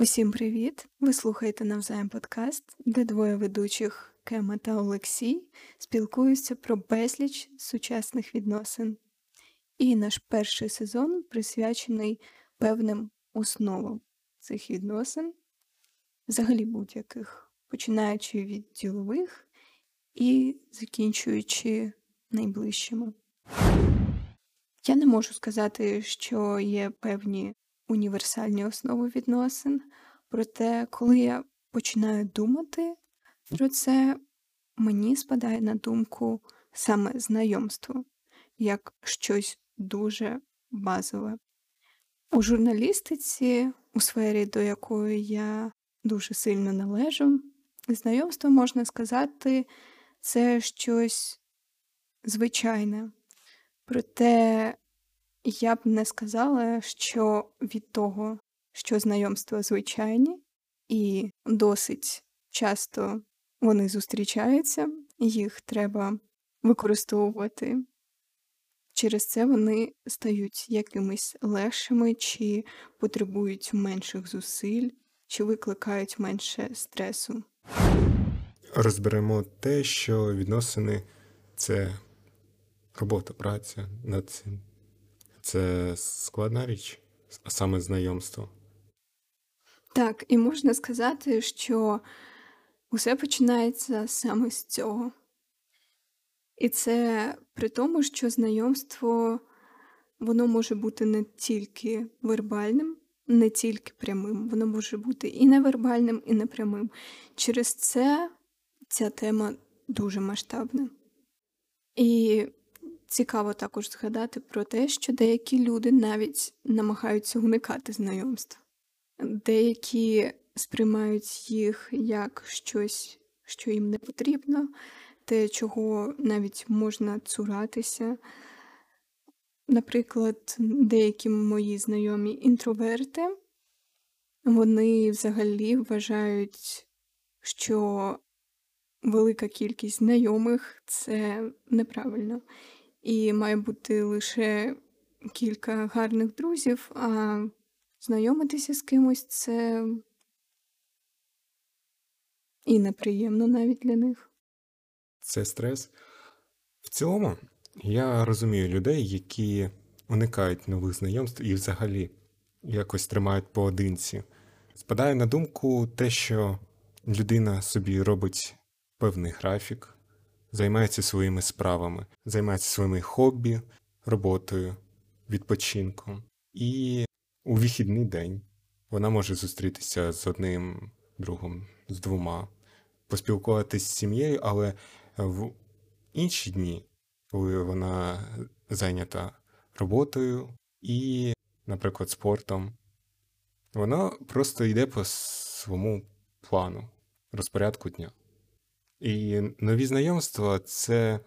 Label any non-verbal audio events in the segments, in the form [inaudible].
Усім привіт! Ви слухаєте навзаєм подкаст, де двоє ведучих Кема та Олексій спілкуються про безліч сучасних відносин. І наш перший сезон присвячений певним основам цих відносин, взагалі будь-яких, починаючи від ділових і закінчуючи найближчими. Я не можу сказати, що є певні універсальні основи відносин, проте, коли я починаю думати про це, мені спадає на думку саме знайомство як щось дуже базове. У журналістиці, у сфері, до якої я дуже сильно належу, знайомство можна сказати, це щось звичайне. Проте я б не сказала, що від того, що знайомства звичайні, і досить часто вони зустрічаються, їх треба використовувати. Через це вони стають якимись легшими, чи потребують менших зусиль, чи викликають менше стресу. Розберемо те, що відносини це робота, праця над цим. Це складна річ, а саме знайомство. Так, і можна сказати, що усе починається саме з цього. І це при тому, що знайомство воно може бути не тільки вербальним, не тільки прямим, воно може бути і невербальним, і непрямим. Через це ця тема дуже масштабна. І цікаво також згадати про те, що деякі люди навіть намагаються уникати знайомств, деякі сприймають їх як щось, що їм не потрібно, те, чого навіть можна цуратися. Наприклад, деякі мої знайомі інтроверти, вони взагалі вважають, що велика кількість знайомих це неправильно. І має бути лише кілька гарних друзів, а знайомитися з кимось це і неприємно навіть для них. Це стрес. В цілому я розумію людей, які уникають нових знайомств і взагалі якось тримають поодинці. Спадає на думку те, що людина собі робить певний графік, займається своїми справами, займається своїми хобі, роботою, відпочинком. І у вихідний день вона може зустрітися з одним другом, з двома, поспілкуватися з сім'єю, але в інші дні, коли вона зайнята роботою і, наприклад, спортом, вона просто йде по своєму плану, розпорядку дня. І нові знайомства це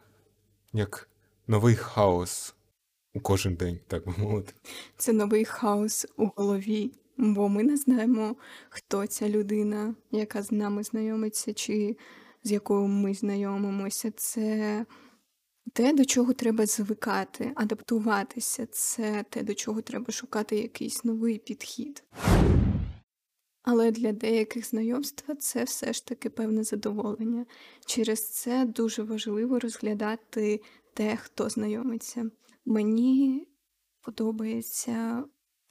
як новий хаос у кожен день, так би мовити. Це новий хаос у голові, бо ми не знаємо, хто ця людина, яка з нами знайомиться, чи з якою ми знайомимося. Це те, до чого треба звикати, адаптуватися, це те, до чого треба шукати якийсь новий підхід. Але для деяких знайомства це все ж таки певне задоволення. Через це дуже важливо розглядати те, хто знайомиться. Мені подобається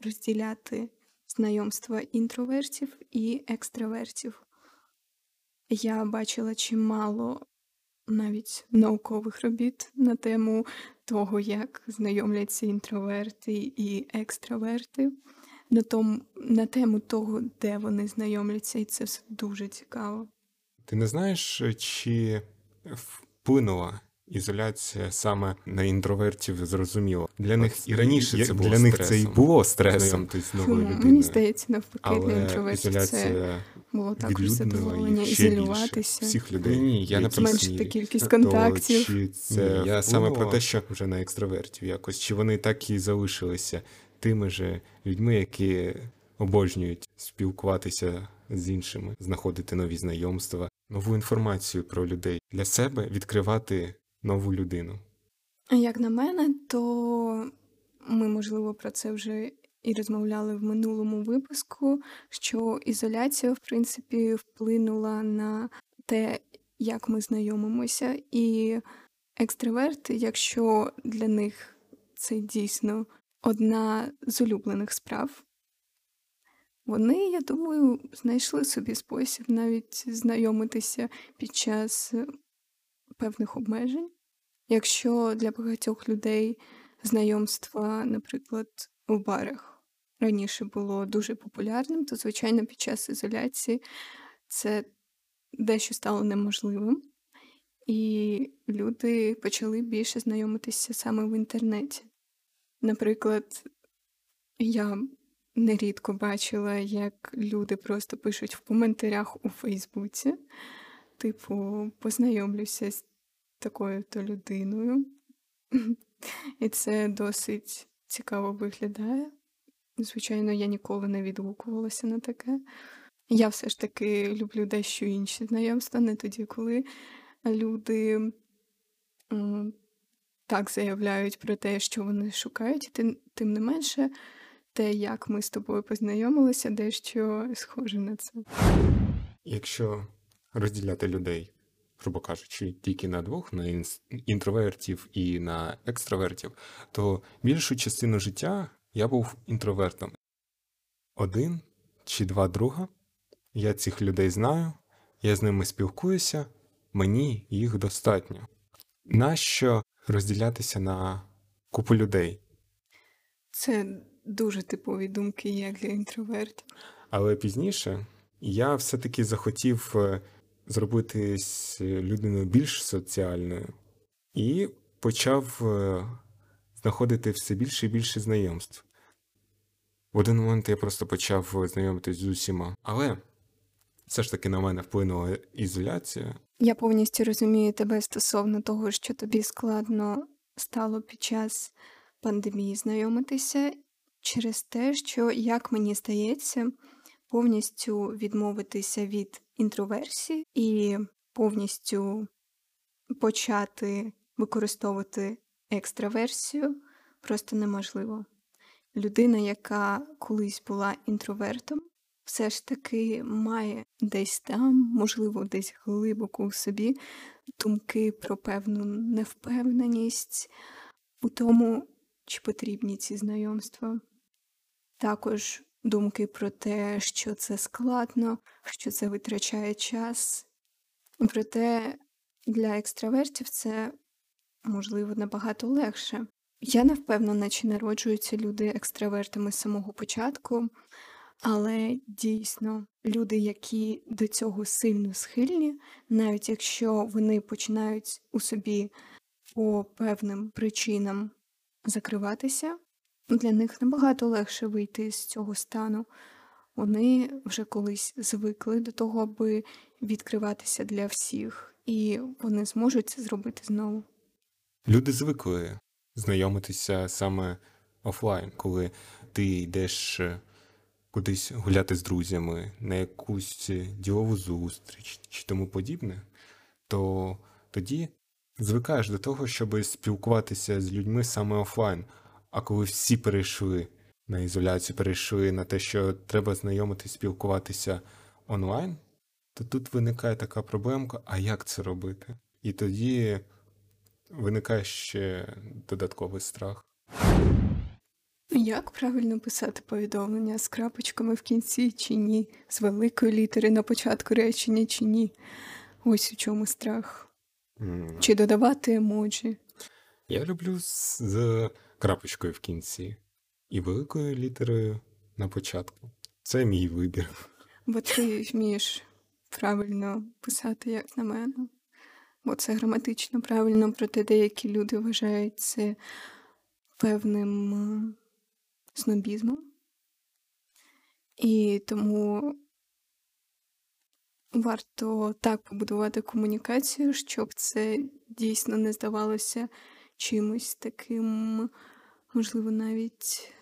розділяти знайомства інтровертів і екстравертів. Я бачила чимало навіть наукових робіт на тему того, як знайомляться інтроверти і екстраверти на тому, на тему того, де вони знайомляться, і це все дуже цікаво. Ти не знаєш, чи вплинула ізоляція саме на інтровертів зрозуміло. Для них і раніше це було для них це і було стресом. людиною. Мені здається, навпаки, для інтровертів це було також задоволення ізолюватися. Всіх людей. Ні, я не зменшити кількість контактів. То, чи це Ні, я саме про те, що вже на екстравертів якось, чи вони так і залишилися тими же людьми, які обожнюють спілкуватися з іншими, знаходити нові знайомства, нову інформацію про людей для себе відкривати нову людину. Як на мене, то ми, можливо, про це вже і розмовляли в минулому випуску, що ізоляція, в принципі, вплинула на те, як ми знайомимося, і екстраверти, якщо для них це дійсно одна з улюблених справ, вони, я думаю, знайшли собі спосіб навіть знайомитися під час певних обмежень. Якщо для багатьох людей знайомства, наприклад, у барах раніше було дуже популярним, то, звичайно, під час ізоляції це дещо стало неможливим, і люди почали більше знайомитися саме в інтернеті. Наприклад, я нерідко бачила, як люди просто пишуть в коментарях у Фейсбуці, типу, познайомлюся з такою-то людиною. І це досить цікаво виглядає. Звичайно, я ніколи не відгукувалася на таке. Я все ж таки люблю дещо інші знайомства, не тоді, коли люди так заявляють про те, що вони шукають, тим, тим не менше, те, як ми з тобою познайомилися, дещо схоже на це. Якщо розділяти людей, грубо кажучи, тільки на двох, на інтровертів і на екстравертів, то більшу частину життя я був інтровертом. Один чи два друга. Я цих людей знаю, я з ними спілкуюся, мені їх достатньо. Нащо розділятися на купу людей? Це дуже типові думки, як для інтровертів. Але пізніше я все-таки захотів е, зробити людину більш соціальною і почав е, знаходити все більше і більше знайомств. В один момент я просто почав знайомитись з усіма. Але все ж таки на мене вплинула ізоляція. Я повністю розумію тебе стосовно того, що тобі складно стало під час пандемії знайомитися через те, що, як мені здається, повністю відмовитися від інтроверсії і повністю почати використовувати екстраверсію просто неможливо. Людина, яка колись була інтровертом, все ж таки має десь там, можливо, десь глибоко у собі думки про певну невпевненість у тому, чи потрібні ці знайомства. Також думки про те, що це складно, що це витрачає час. Проте для екстравертів це можливо набагато легше. Я не впевнена, чи народжуються люди екстравертами з самого початку, але дійсно люди, які до цього сильно схильні, навіть якщо вони починають у собі по певним причинам закриватися, для них набагато легше вийти з цього стану. Вони вже колись звикли до того, аби відкриватися для всіх, і вони зможуть це зробити знову. Люди звикли знайомитися саме офлайн, коли ти йдеш е, кудись гуляти з друзями, на якусь ділову зустріч чи тому подібне, то тоді звикаєш до того, щоб спілкуватися з людьми саме офлайн. А коли всі перейшли на ізоляцію, перейшли на те, що треба знайомитись, спілкуватися онлайн, то тут виникає така проблемка, а як це робити? І тоді виникає ще додатковий страх. Як правильно писати повідомлення з крапочками в кінці чи ні, з великої літери на початку речення чи ні? Ось у чому страх. Mm. Чи додавати емоджі? Я люблю з, з крапочкою в кінці і великою літерою на початку. Це мій вибір. Бо ти вмієш правильно писати, як на мене. Бо це граматично правильно, проте деякі люди вважають це певним е, снобізмом. І тому варто так побудувати комунікацію, щоб це дійсно не здавалося чимось таким, можливо, навіть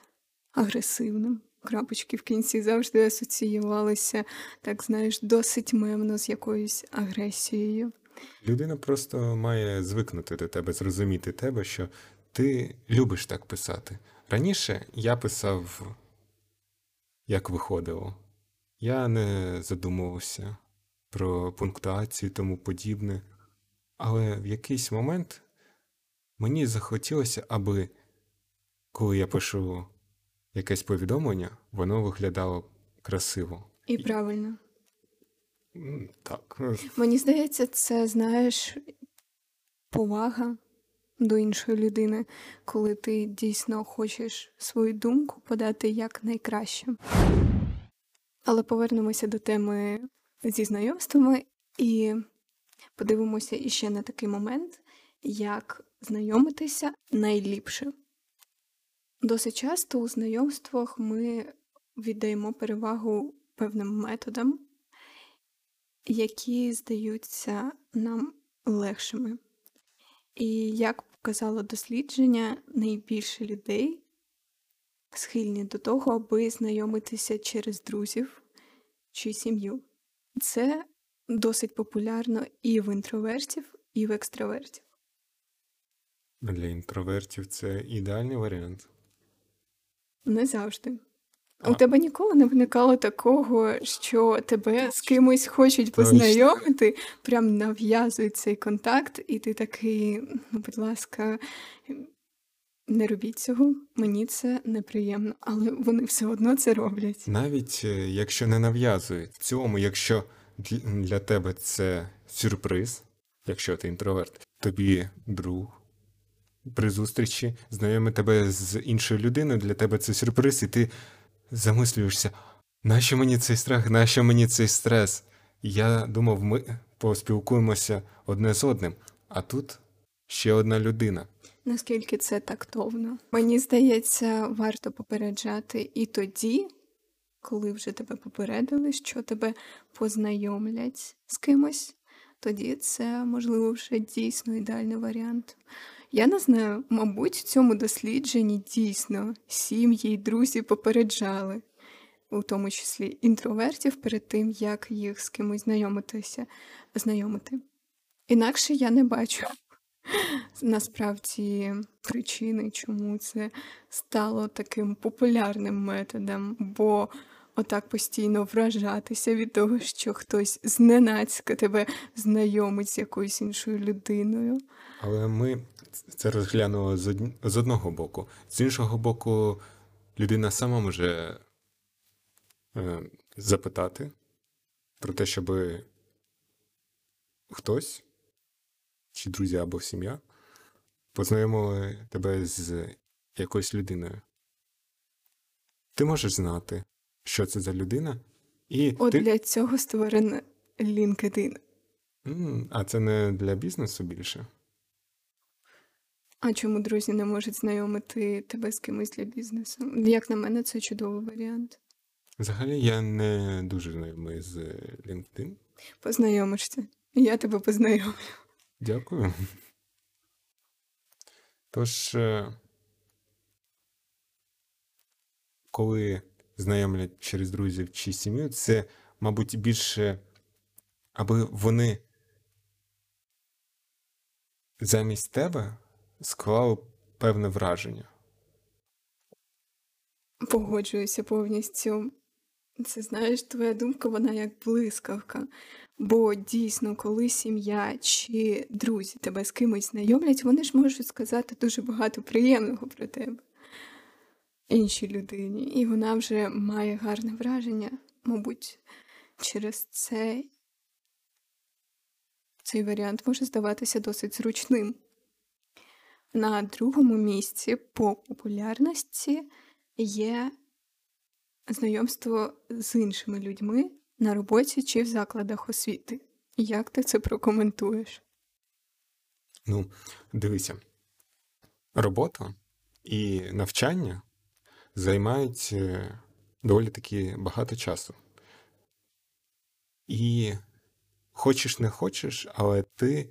агресивним. Крапочки в кінці завжди асоціювалися, так знаєш, досить мемно з якоюсь агресією. Людина просто має звикнути до тебе, зрозуміти тебе, що ти любиш так писати. Раніше я писав як виходило. Я не задумувався про пунктуацію і тому подібне, але в якийсь момент мені захотілося, аби коли я пишу якесь повідомлення, воно виглядало красиво. І правильно. Так, Мені здається, це, знаєш, повага до іншої людини, коли ти дійсно хочеш свою думку подати як найкраще. Але повернемося до теми зі знайомствами і подивимося іще на такий момент, як знайомитися найліпше. Досить часто у знайомствах ми віддаємо перевагу певним методам, які здаються нам легшими. І як показало дослідження, найбільше людей схильні до того, аби знайомитися через друзів чи сім'ю. Це досить популярно і в інтровертів, і в екстравертів. для інтровертів це ідеальний варіант. Не завжди. А. У тебе ніколи не виникало такого, що тебе з кимось хочуть познайомити, прям нав'язують цей контакт, і ти такий, ну, будь ласка, не робіть цього, мені це неприємно, але вони все одно це роблять. Навіть е, якщо не нав'язують, в цілому, якщо для тебе це сюрприз, якщо ти інтроверт, тобі друг при зустрічі знайомить тебе з іншою людиною, для тебе це сюрприз, і ти замислюєшся, нащо мені цей страх, нащо мені цей стрес? Я думав, ми поспілкуємося одне з одним, а тут ще одна людина. Наскільки це тактовно? Мені здається, варто попереджати і тоді, коли вже тебе попередили, що тебе познайомлять з кимось, тоді це, можливо, вже дійсно ідеальний варіант. Я не знаю, мабуть, в цьому дослідженні дійсно сім'ї й друзі попереджали, у тому числі інтровертів, перед тим, як їх з кимось знайомитися, знайомити. Інакше я не бачу [laughs] насправді причини, чому це стало таким популярним методом, бо отак постійно вражатися від того, що хтось зненацька тебе знайомить з якоюсь іншою людиною. Але ми це розглянули з, одн... з одного боку. З іншого боку, людина сама може е, запитати про те, щоб хтось, чи друзі або сім'я, познайомили тебе з якоюсь людиною. Ти можеш знати, що це за людина, і От ти... для цього створений LinkedIn. А це не для бізнесу більше. А чому друзі не можуть знайомити тебе з кимось для бізнесу? Як на мене, це чудовий варіант. Взагалі, я не дуже знайомий з LinkedIn. Познайомишся. Я тебе познайомлю. Дякую. Тож, е, коли знайомлять через друзів чи сім'ю, це, мабуть, більше, аби вони замість тебе склали певне враження. Погоджуюся повністю. Це знаєш, твоя думка, вона як блискавка. Бо дійсно, коли сім'я чи друзі тебе з кимось знайомлять, вони ж можуть сказати дуже багато приємного про тебе іншій людині. І вона вже має гарне враження, мабуть, через це цей варіант може здаватися досить зручним. На другому місці по популярності є знайомство з іншими людьми на роботі чи в закладах освіти. Як ти це прокоментуєш? Ну, дивися, робота і навчання займають е, доволі таки багато часу. І хочеш не хочеш, але ти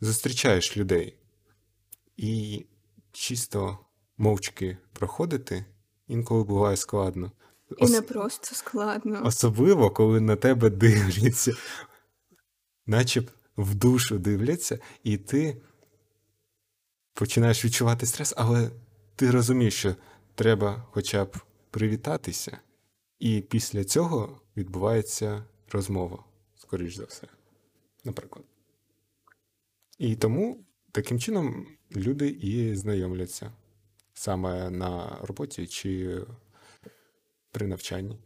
зустрічаєш людей. І чисто мовчки проходити інколи буває складно. І Ос- не просто складно. Особливо, коли на тебе дивляться, наче в душу дивляться, і ти починаєш відчувати стрес, але ти розумієш, що треба хоча б привітатися І після цього відбувається розмова, скоріш за все, наприклад. І тому таким чином люди і знайомляться саме на роботі чи при навчанні.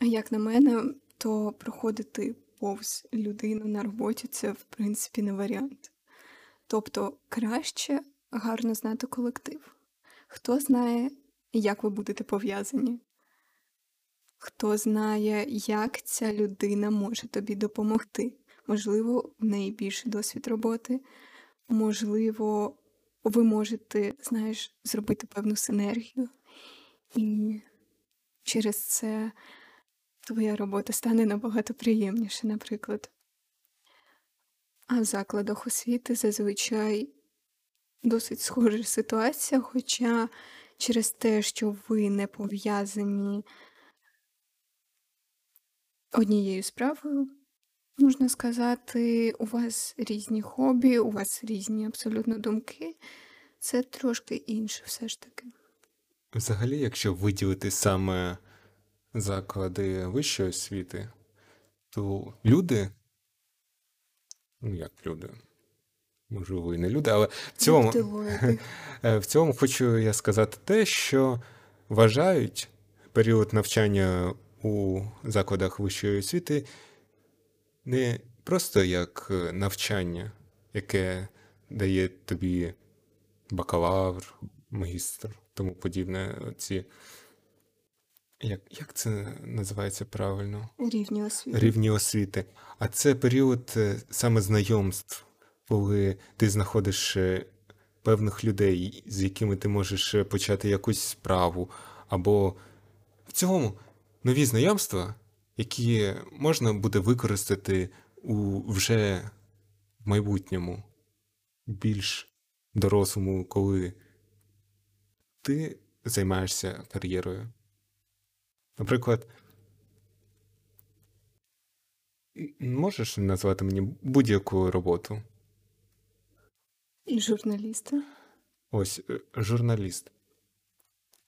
А як на мене, то проходити повз людину на роботі це, в принципі, не варіант. Тобто краще гарно знати колектив. Хто знає, як ви будете пов'язані? Хто знає, як ця людина може тобі допомогти? Можливо, в неї більший досвід роботи, можливо, ви можете, знаєш, зробити певну синергію, і через це твоя робота стане набагато приємніше, наприклад. А в закладах освіти зазвичай досить схожа ситуація, хоча через те, що ви не пов'язані однією справою, можна сказати, у вас різні хобі, у вас різні абсолютно думки, це трошки інше все ж таки. Взагалі, якщо виділити саме заклади вищої освіти, то люди, ну як люди, можливо, і не люди, але в цілому, [laughs] е, в цілому хочу я сказати те, що вважають період навчання у закладах вищої освіти не просто як е, навчання, яке дає тобі бакалавр, магістр, тому подібне. Ці, як, як це називається правильно? Рівні освіти. Рівні освіти. А це період е, саме знайомств, коли ти знаходиш е, певних людей, з якими ти можеш е, почати якусь справу, або в цілому нові знайомства, які можна буде використати у вже майбутньому, більш дорослому, коли ти займаєшся кар'єрою. Наприклад, можеш назвати мені будь-яку роботу? І журналісти. Ось е, журналіст.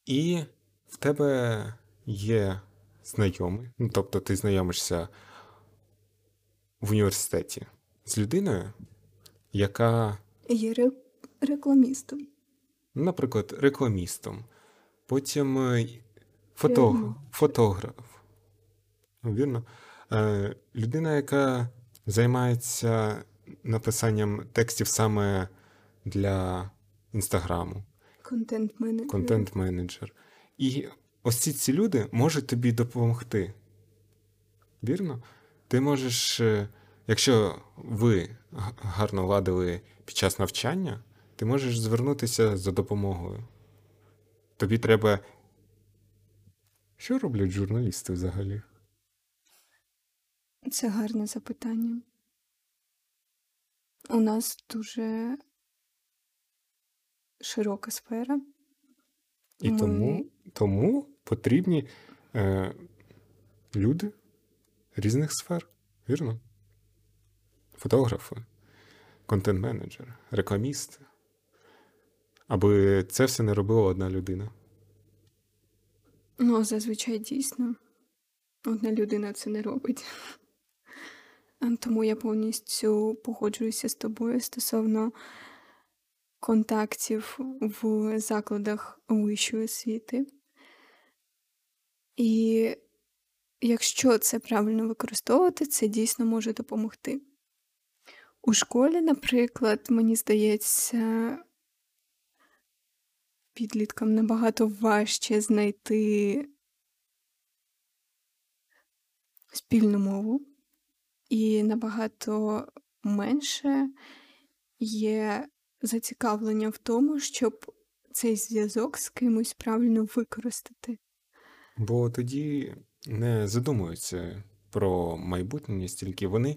І в тебе є знайомий, ну тобто ти знайомишся в університеті з людиною, яка, Є ре- рекламістом. наприклад, рекламістом, потім е, фотог... Фотограф. Вірно? Е, людина, яка займається написанням текстів саме для інстаграму. Контент-менеджер. контент-менеджер. І ось ці, ці люди можуть тобі допомогти. Вірно? Ти можеш, е, якщо ви гарно ладили під час навчання, ти можеш звернутися за допомогою. Тобі треба. Що роблять журналісти взагалі? Це гарне запитання. У нас дуже широка сфера. І Ми- тому, тому потрібні е, люди різних сфер. Вірно? Фотографи, контент-менеджери, рекламісти. Аби це все не робила одна людина. Ну, зазвичай дійсно. Одна людина це не робить. Тому я повністю погоджуюся з тобою стосовно контактів в закладах вищої освіти. І якщо це правильно використовувати, це дійсно може допомогти. У школі, наприклад, мені здається, підліткам набагато важче знайти спільну мову, і набагато менше є зацікавлення в тому, щоб цей зв'язок з кимось правильно використати. Бо тоді не задумуються про майбутнє стільки вони.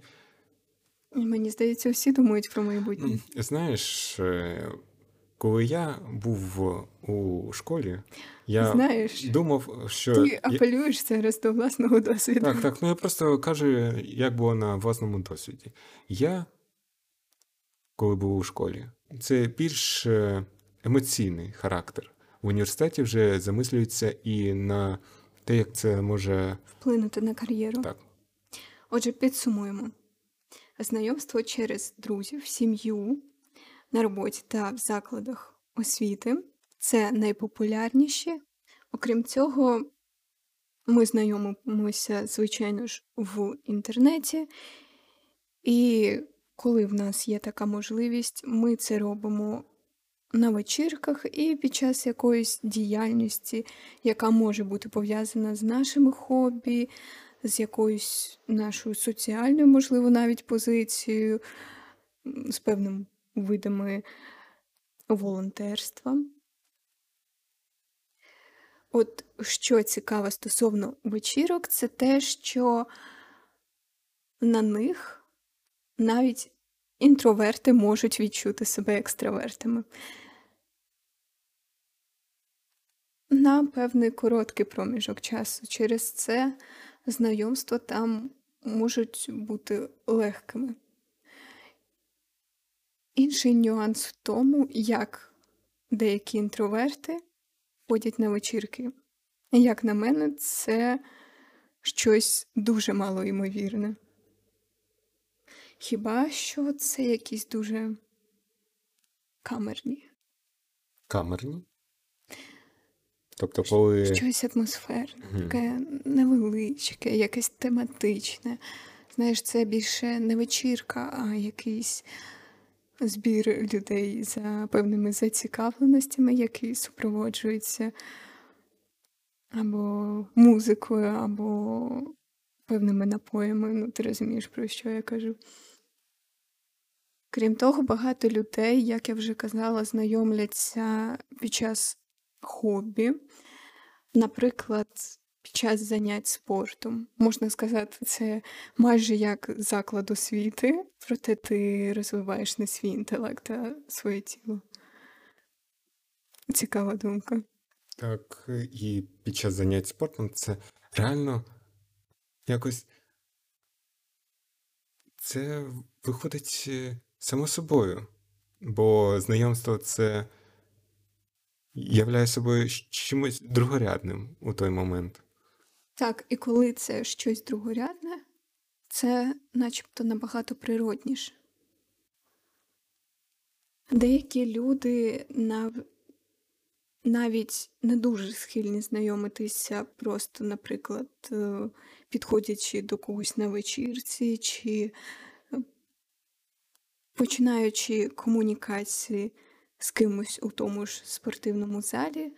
Мені здається, всі думають про майбутнє. Знаєш, е, коли я був у школі, я Знаєш, думав, що. ти я- апелюєш зараз до власного досвіду. Так, так, ну я просто кажу, як було на власному досвіді. Я, коли був у школі, це більш е, емоційний характер. В університеті вже замислюються і на те, як це може. Вплинути на кар'єру. Так. Отже, підсумуємо. Знайомство через друзів, сім'ю, на роботі та в закладах освіти це найпопулярніші. Окрім цього, ми знайомимося, звичайно ж, в інтернеті. І коли в нас є така можливість, ми це робимо на вечірках і під час якоїсь діяльності, яка може бути пов'язана з нашими хобі, з якоюсь нашою соціальною, можливо, навіть позицією, з певними видами волонтерства. От що цікаво стосовно вечірок, це те, що на них навіть інтроверти можуть відчути себе екстравертами. На певний короткий проміжок часу. Через це знайомства там можуть бути легкими. Інший нюанс в тому, як деякі інтроверти ходять на вечірки. Як на мене, це щось дуже малоймовірне. Хіба що це якісь дуже камерні, Камерні. Тобто, коли. щось атмосферне, Мгм. таке невеличке, якесь тематичне. Знаєш, це більше не вечірка, а якийсь збір людей за певними зацікавленостями, які супроводжуються або музикою, або певними напоями. Ну, ти розумієш, про що я кажу. Крім того, багато людей, як я вже казала, знайомляться під час хобі. Наприклад, під час занять спортом. Можна сказати, це майже як заклад освіти, проте ти розвиваєш не свій інтелект, а своє тіло. Цікава думка. Так, і під час занять спортом це реально якось це виходить само собою, бо знайомство це являє собою чимось другорядним у той момент. Так, і коли це щось другорядне, це начебто набагато природніше. Деякі люди нав... навіть не дуже схильні знайомитися, просто, наприклад, е, підходячи до когось на вечірці, чи починаючи комунікації з кимось у тому ж спортивному залі,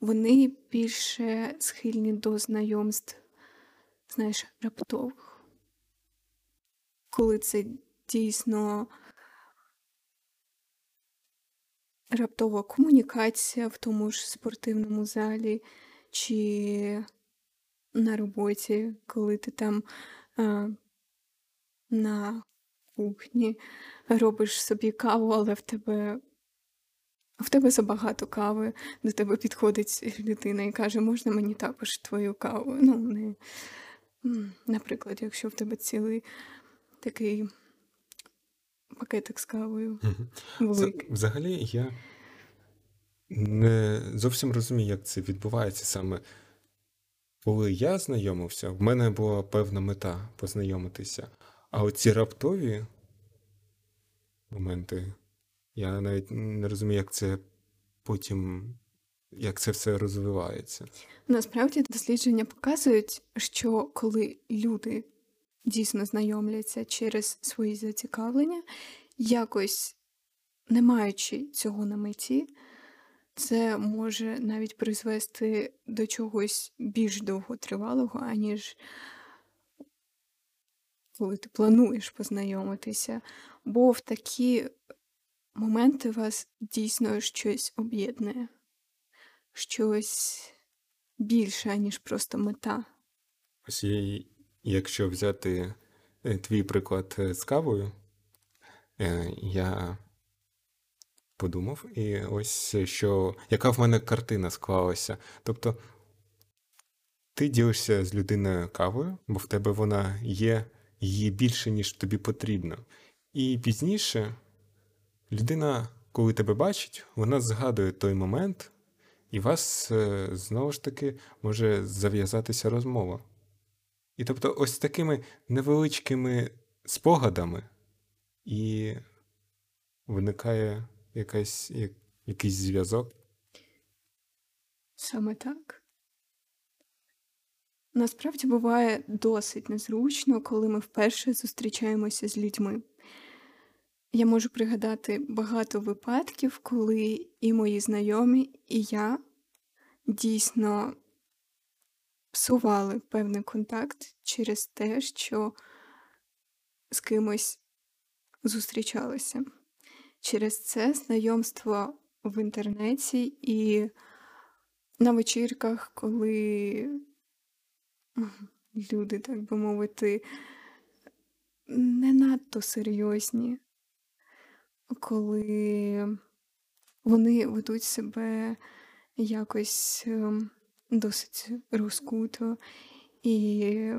вони більше схильні до знайомств, знаєш, раптових. Коли це дійсно раптова комунікація в тому ж спортивному залі, чи на роботі, коли ти там а, на кухні робиш собі каву, але в тебе в тебе забагато кави, до тебе підходить людина і каже, можна мені також твою каву? Ну, не... Наприклад, якщо в тебе цілий такий пакетик з кавою. Великий. взагалі я не зовсім розумію, як це відбувається саме. Коли я знайомився, в мене була певна мета познайомитися. А оці раптові моменти, я навіть не розумію, як це потім, як це все розвивається. Насправді дослідження показують, що коли люди дійсно знайомляться через свої зацікавлення, якось не маючи цього на меті, це може навіть призвести до чогось більш довготривалого, аніж коли ти плануєш познайомитися. Бо в такі моменти вас дійсно щось об'єднує, щось більше, ніж просто мета. Ось якщо взяти е, твій приклад е, з кавою, е, я подумав, і ось що яка в мене картина склалася. Тобто ти ділишся з людиною кавою, бо в тебе вона є, її більше, ніж тобі потрібно. І пізніше людина, коли тебе бачить, вона згадує той момент, і вас е, знову ж таки може зав'язатися розмова. І тобто, ось такими невеличкими спогадами і виникає якась, як, якийсь зв'язок. Саме так. Насправді буває досить незручно, коли ми вперше зустрічаємося з людьми. Я можу пригадати багато випадків, коли і мої знайомі, і я дійсно псували певний контакт через те, що з кимось зустрічалися. Через це знайомство в інтернеті і на вечірках, коли люди, так би мовити, не надто серйозні, коли вони ведуть себе якось ем, досить розкуто і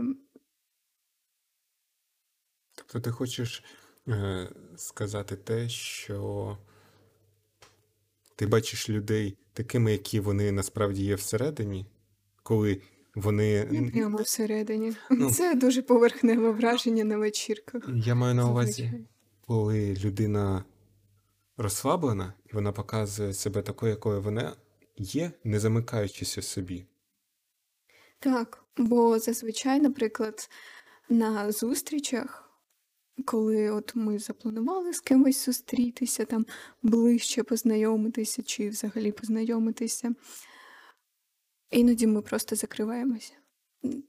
Тобто ти хочеш е, сказати те, що ти бачиш людей такими, які вони насправді є всередині, коли вони. прямо всередині. Ну, Це дуже поверхневе враження на вечірках. я маю на увазі, коли людина розслаблена, і вона показує себе такою, якою вона є, не замикаючись у собі. Так, бо зазвичай, наприклад, на зустрічах, коли от ми запланували з кимось зустрітися, там ближче познайомитися чи взагалі познайомитися, іноді ми просто закриваємося.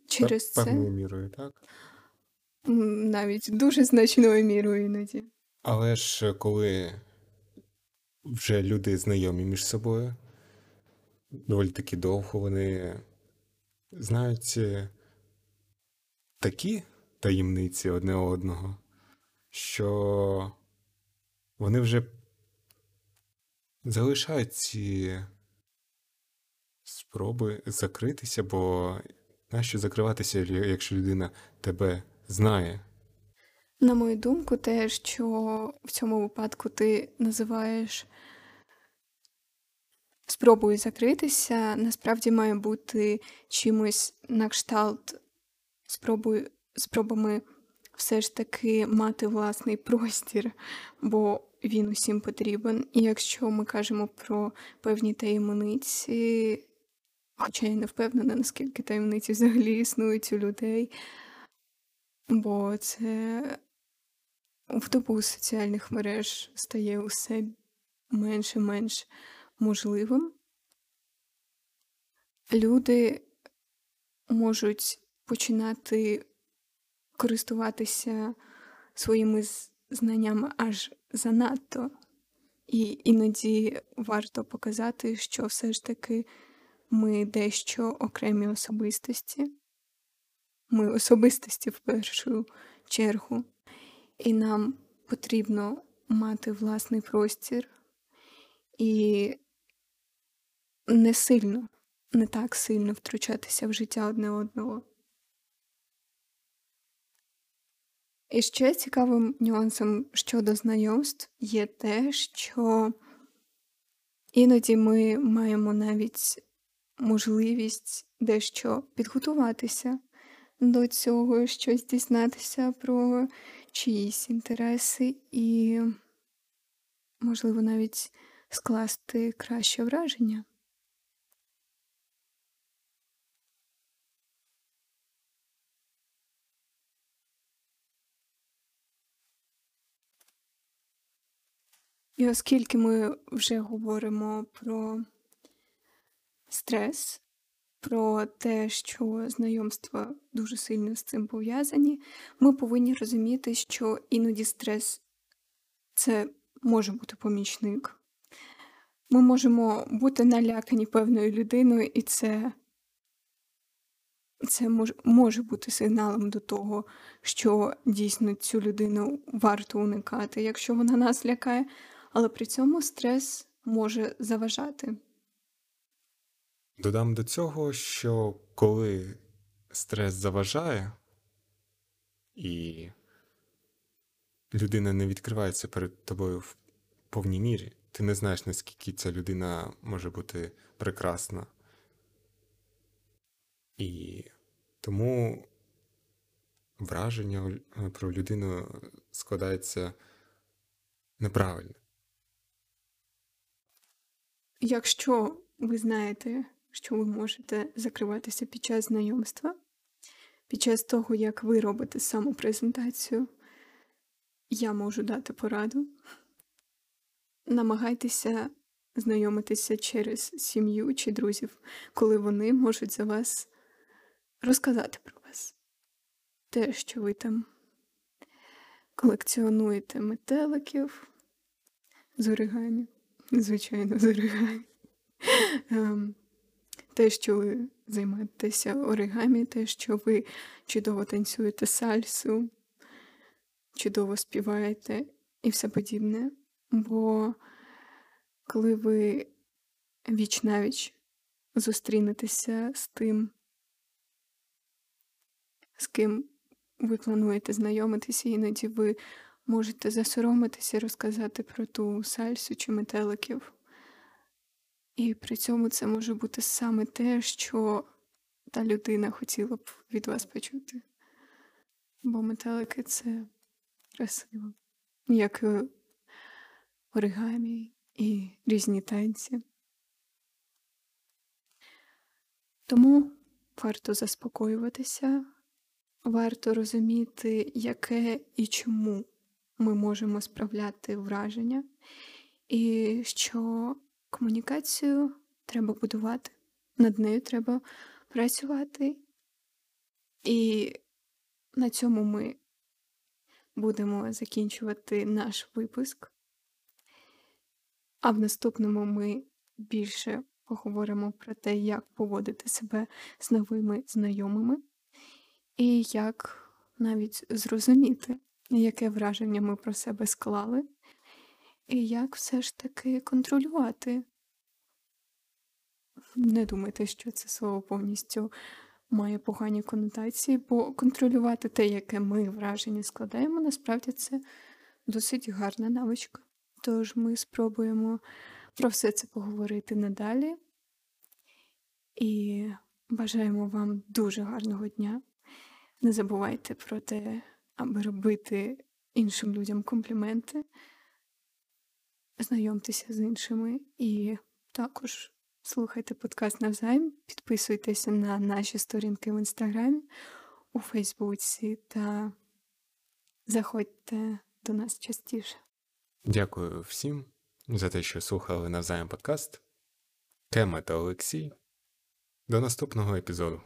Через це Певною мірою, так? навіть дуже значною мірою іноді. Але ж е, коли вже люди знайомі між собою, доволі таки довго вони знають е, такі таємниці одне одного, що вони вже залишають ці спроби закритися, бо нащо закриватися, якщо людина тебе знає? На мою думку, те, що в цьому випадку ти називаєш спробою закритися, насправді має бути чимось на кшталт спробою, спробами все ж таки мати власний простір, бо він усім потрібен. І якщо ми кажемо про певні таємниці, хоча я не впевнена, наскільки таємниці взагалі існують у людей, бо це в добу соціальних мереж стає усе менше менш можливим. Люди можуть починати користуватися своїми знаннями аж занадто, і іноді варто показати, що все ж таки ми дещо окремі особистості. Ми особистості в першу чергу, і нам потрібно мати власний простір і не сильно, не так сильно втручатися в життя одне одного. І ще цікавим нюансом щодо знайомств є те, що іноді ми маємо навіть можливість дещо підготуватися до цього, щось дізнатися про чиїсь інтереси і, можливо, навіть скласти краще враження. І оскільки ми вже говоримо про стрес, про те, що знайомства дуже сильно з цим пов'язані, ми повинні розуміти, що іноді стрес це може бути помічник. Ми можемо бути налякані певною людиною, і це, це мож, може бути сигналом до того, що дійсно цю людину варто уникати, якщо вона нас лякає, але при цьому стрес може заважати. Додам до цього, що коли стрес заважає, і людина не відкривається перед тобою в повній мірі, ти не знаєш, наскільки ця людина може бути прекрасна. І тому враження про людину складається неправильно. Якщо ви знаєте, що ви можете закриватися під час знайомства, під час того, як ви робите самопрезентацію, я можу дати пораду. Намагайтеся знайомитися через сім'ю чи друзів, коли вони можуть за вас розказати про вас. Те, що ви там колекціонуєте метеликів з оригамі, звичайно, з оригамі. Те, що ви займаєтеся оригамі, те, що ви чудово танцюєте сальсу, чудово співаєте і все подібне. Бо коли ви віч навіч зустрінетеся з тим, з ким ви плануєте знайомитися, іноді ви можете засоромитися розказати про ту сальсу чи метеликів. І при цьому це може бути саме те, що та людина хотіла б від вас почути. Бо метелики це красиво, як і оригамі і різні танці. Тому варто заспокоюватися, варто розуміти, яке і чому ми можемо справляти враження, і що комунікацію треба будувати, над нею треба працювати. І на цьому ми будемо закінчувати наш випуск. А в наступному ми більше поговоримо про те, як поводити себе з новими знайомими, і як навіть зрозуміти, яке враження ми про себе склали, і як все ж таки контролювати. Не думайте, що це слово повністю має погані конотації, бо контролювати те, яке ми враження складаємо, насправді це досить гарна навичка. Тож ми спробуємо про все це поговорити надалі. І бажаємо вам дуже гарного дня. Не забувайте про те, аби робити іншим людям компліменти, знайомтеся з іншими і також слухайте подкаст навзаєм, підписуйтеся на наші сторінки в інстаграмі, у Фейсбуці та заходьте до нас частіше. Дякую всім за те, що слухали навзаєм подкаст. Кема та Олексій. До наступного епізоду.